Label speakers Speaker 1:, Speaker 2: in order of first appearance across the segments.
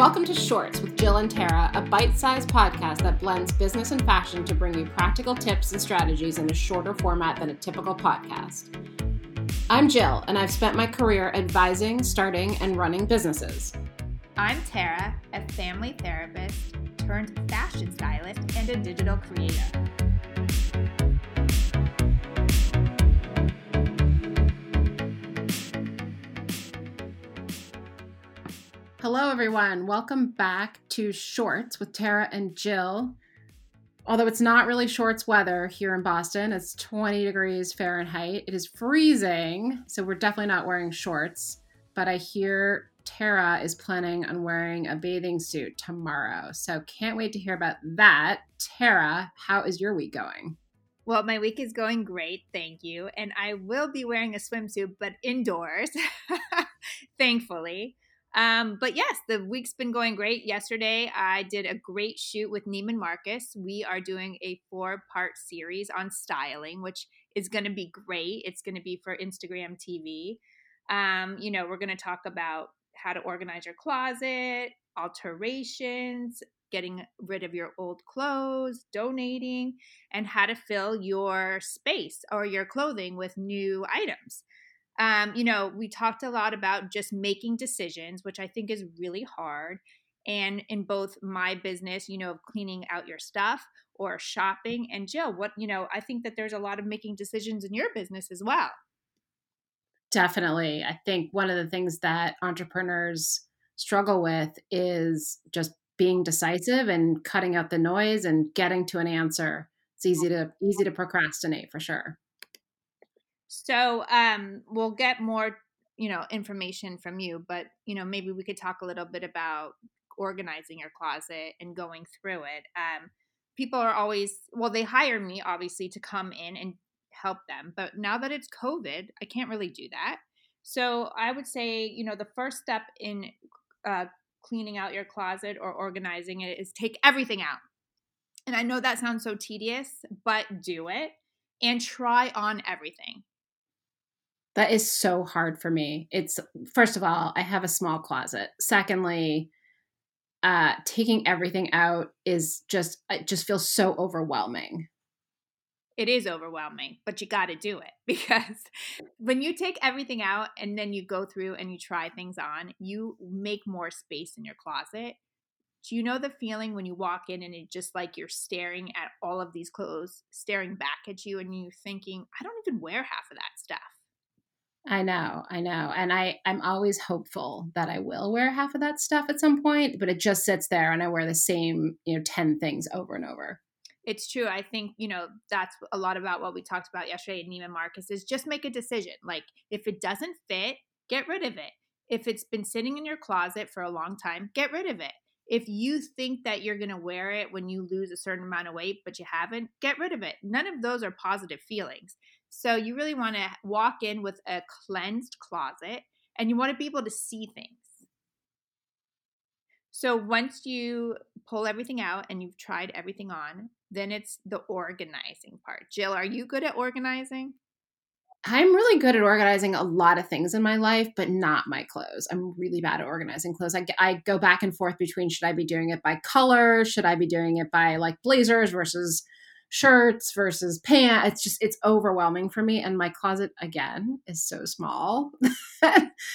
Speaker 1: Welcome to Shorts with Jill and Tara, a bite sized podcast that blends business and fashion to bring you practical tips and strategies in a shorter format than a typical podcast. I'm Jill, and I've spent my career advising, starting, and running businesses.
Speaker 2: I'm Tara, a family therapist turned fashion stylist and a digital creator.
Speaker 1: Hello, everyone. Welcome back to Shorts with Tara and Jill. Although it's not really shorts weather here in Boston, it's 20 degrees Fahrenheit. It is freezing, so we're definitely not wearing shorts. But I hear Tara is planning on wearing a bathing suit tomorrow. So can't wait to hear about that. Tara, how is your week going?
Speaker 2: Well, my week is going great, thank you. And I will be wearing a swimsuit, but indoors, thankfully. Um, but yes, the week's been going great. Yesterday, I did a great shoot with Neiman Marcus. We are doing a four part series on styling, which is going to be great. It's going to be for Instagram TV. Um, you know, we're going to talk about how to organize your closet, alterations, getting rid of your old clothes, donating, and how to fill your space or your clothing with new items um, you know, we talked a lot about just making decisions, which I think is really hard. And in both my business, you know, of cleaning out your stuff or shopping. And Jill, what, you know, I think that there's a lot of making decisions in your business as well.
Speaker 1: Definitely. I think one of the things that entrepreneurs struggle with is just being decisive and cutting out the noise and getting to an answer. It's easy to easy to procrastinate for sure.
Speaker 2: So um, we'll get more, you know, information from you, but you know, maybe we could talk a little bit about organizing your closet and going through it. Um, people are always well, they hire me obviously to come in and help them, but now that it's COVID, I can't really do that. So I would say, you know, the first step in uh, cleaning out your closet or organizing it is take everything out. And I know that sounds so tedious, but do it and try on everything.
Speaker 1: That is so hard for me. It's first of all, I have a small closet. Secondly, uh taking everything out is just it just feels so overwhelming.
Speaker 2: It is overwhelming, but you got to do it because when you take everything out and then you go through and you try things on, you make more space in your closet. Do you know the feeling when you walk in and it's just like you're staring at all of these clothes, staring back at you, and you're thinking, I don't even wear half of that stuff?
Speaker 1: I know, I know. And I I'm always hopeful that I will wear half of that stuff at some point, but it just sits there and I wear the same, you know, 10 things over and over.
Speaker 2: It's true. I think, you know, that's a lot about what we talked about yesterday at Neiman Marcus is just make a decision. Like if it doesn't fit, get rid of it. If it's been sitting in your closet for a long time, get rid of it. If you think that you're going to wear it when you lose a certain amount of weight, but you haven't, get rid of it. None of those are positive feelings. So you really want to walk in with a cleansed closet and you want to be able to see things. So once you pull everything out and you've tried everything on, then it's the organizing part. Jill, are you good at organizing?
Speaker 1: I'm really good at organizing a lot of things in my life, but not my clothes. I'm really bad at organizing clothes. I, I go back and forth between should I be doing it by color? Should I be doing it by like blazers versus shirts versus pants. It's just it's overwhelming for me. And my closet again is so small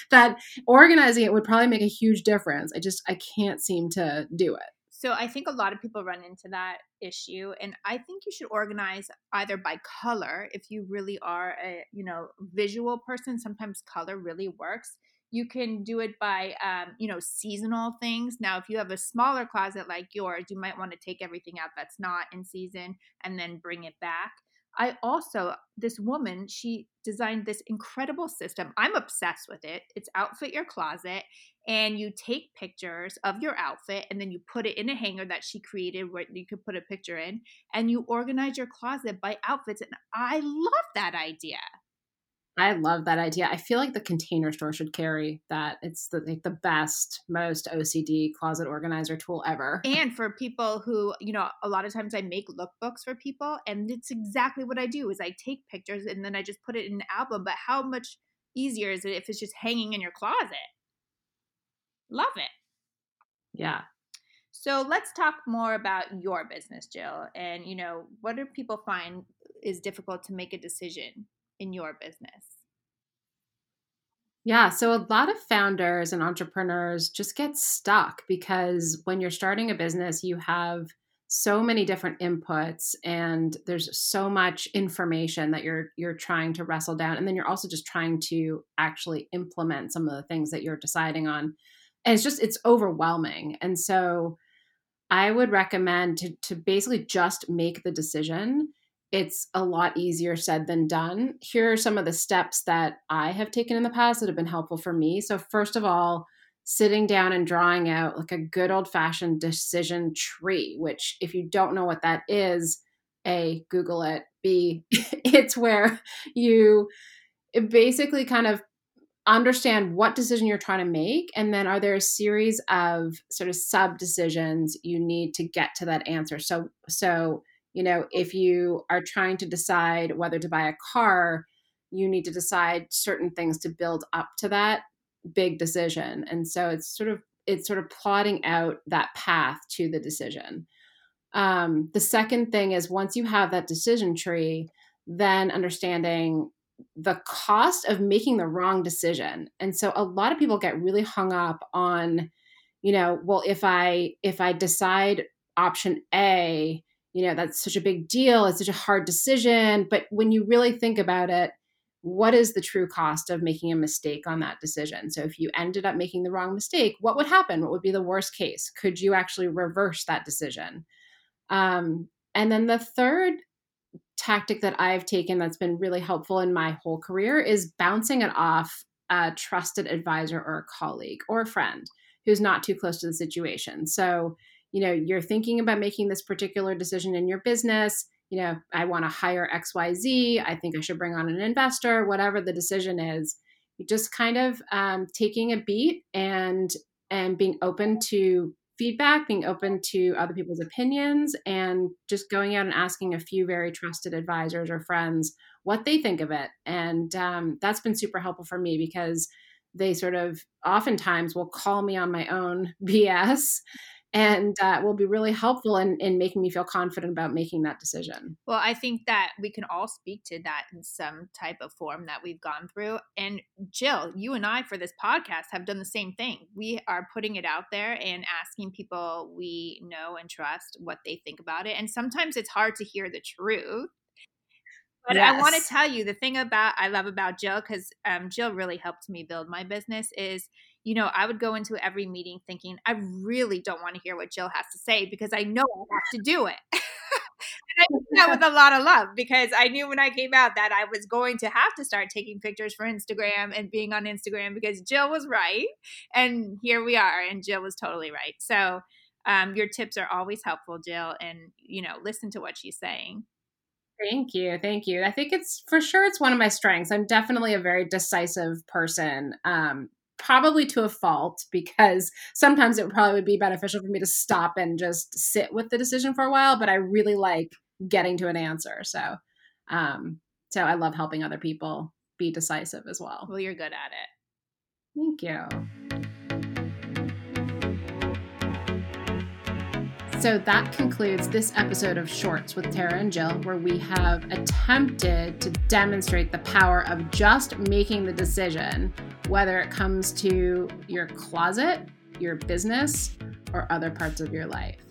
Speaker 1: that organizing it would probably make a huge difference. I just I can't seem to do it.
Speaker 2: So I think a lot of people run into that issue and I think you should organize either by color if you really are a, you know, visual person, sometimes color really works you can do it by um, you know seasonal things. Now if you have a smaller closet like yours you might want to take everything out that's not in season and then bring it back. I also this woman she designed this incredible system. I'm obsessed with it. It's outfit your closet and you take pictures of your outfit and then you put it in a hanger that she created where you could put a picture in and you organize your closet by outfits and i love that idea
Speaker 1: I love that idea. I feel like the container store should carry that. It's the like the best, most OCD closet organizer tool ever.
Speaker 2: And for people who, you know, a lot of times I make lookbooks for people and it's exactly what I do is I take pictures and then I just put it in an album, but how much easier is it if it's just hanging in your closet? Love it.
Speaker 1: Yeah.
Speaker 2: So let's talk more about your business, Jill. And, you know, what do people find is difficult to make a decision in your business?
Speaker 1: Yeah, so a lot of founders and entrepreneurs just get stuck because when you're starting a business, you have so many different inputs and there's so much information that you're you're trying to wrestle down and then you're also just trying to actually implement some of the things that you're deciding on. And it's just it's overwhelming. And so I would recommend to to basically just make the decision it's a lot easier said than done. Here are some of the steps that I have taken in the past that have been helpful for me. So, first of all, sitting down and drawing out like a good old fashioned decision tree, which, if you don't know what that is, A, Google it. B, it's where you basically kind of understand what decision you're trying to make. And then, are there a series of sort of sub decisions you need to get to that answer? So, so, you know if you are trying to decide whether to buy a car you need to decide certain things to build up to that big decision. And so it's sort of it's sort of plotting out that path to the decision. Um, the second thing is once you have that decision tree then understanding the cost of making the wrong decision. And so a lot of people get really hung up on you know well if i if i decide option a you know that's such a big deal it's such a hard decision but when you really think about it what is the true cost of making a mistake on that decision? So if you ended up making the wrong mistake what would happen? What would be the worst case? Could you actually reverse that decision? Um, and then the third tactic that i've taken that's been really helpful in my whole career is bouncing it off a trusted advisor or a colleague or a friend who's not too close to the situation. So you know you're thinking about making this particular decision in your business you know i want to hire xyz i think i should bring on an investor whatever the decision is you just kind of um, taking a beat and and being open to feedback being open to other people's opinions and just going out and asking a few very trusted advisors or friends what they think of it. And um, that's been super helpful for me because they sort of oftentimes will call me on my own bs and uh, will be really helpful in, in making me feel confident about making that decision.
Speaker 2: Well, I think that we can all speak to that in some type of form that we've gone through. And Jill, you and I for this podcast have done the same thing. We are putting it out there and asking people we know and trust what they think about it. And sometimes it's hard to hear the truth. But yes. I want to tell you the thing about I love about Jill because um, Jill really helped me build my business is you know, I would go into every meeting thinking, I really don't want to hear what Jill has to say because I know I have to do it. and I did that with a lot of love because I knew when I came out that I was going to have to start taking pictures for Instagram and being on Instagram because Jill was right. And here we are. And Jill was totally right. So, um, your tips are always helpful, Jill, and you know, listen to what she's saying.
Speaker 1: Thank you. Thank you. I think it's for sure it's one of my strengths. I'm definitely a very decisive person. Um, probably to a fault because sometimes it probably would be beneficial for me to stop and just sit with the decision for a while but i really like getting to an answer. So um so i love helping other people be decisive as well.
Speaker 2: Well you're good at it.
Speaker 1: Thank you So that concludes this episode of Shorts with Tara and Jill, where we have attempted to demonstrate the power of just making the decision, whether it comes to your closet, your business, or other parts of your life.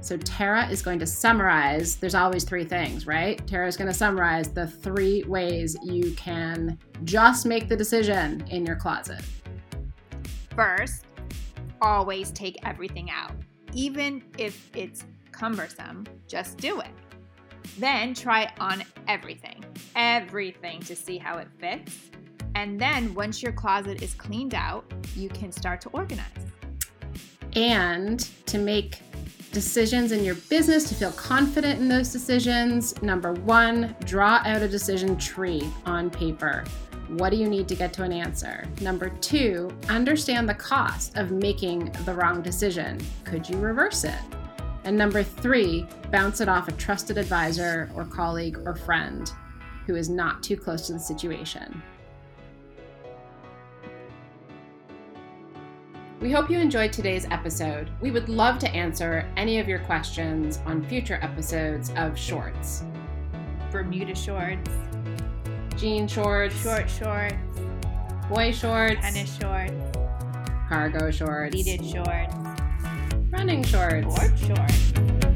Speaker 1: So Tara is going to summarize, there's always three things, right? Tara is going to summarize the three ways you can just make the decision in your closet.
Speaker 2: First, always take everything out even if it's cumbersome, just do it. Then try on everything, everything to see how it fits. And then once your closet is cleaned out, you can start to organize.
Speaker 1: And to make decisions in your business, to feel confident in those decisions, number one, draw out a decision tree on paper. What do you need to get to an answer? Number two, understand the cost of making the wrong decision. Could you reverse it? And number three, bounce it off a trusted advisor or colleague or friend who is not too close to the situation. We hope you enjoyed today's episode. We would love to answer any of your questions on future episodes of Shorts.
Speaker 2: Bermuda shorts,
Speaker 1: Jean shorts,
Speaker 2: short shorts,
Speaker 1: boy shorts,
Speaker 2: tennis shorts,
Speaker 1: cargo shorts,
Speaker 2: pleated shorts,
Speaker 1: running shorts.
Speaker 2: board shorts.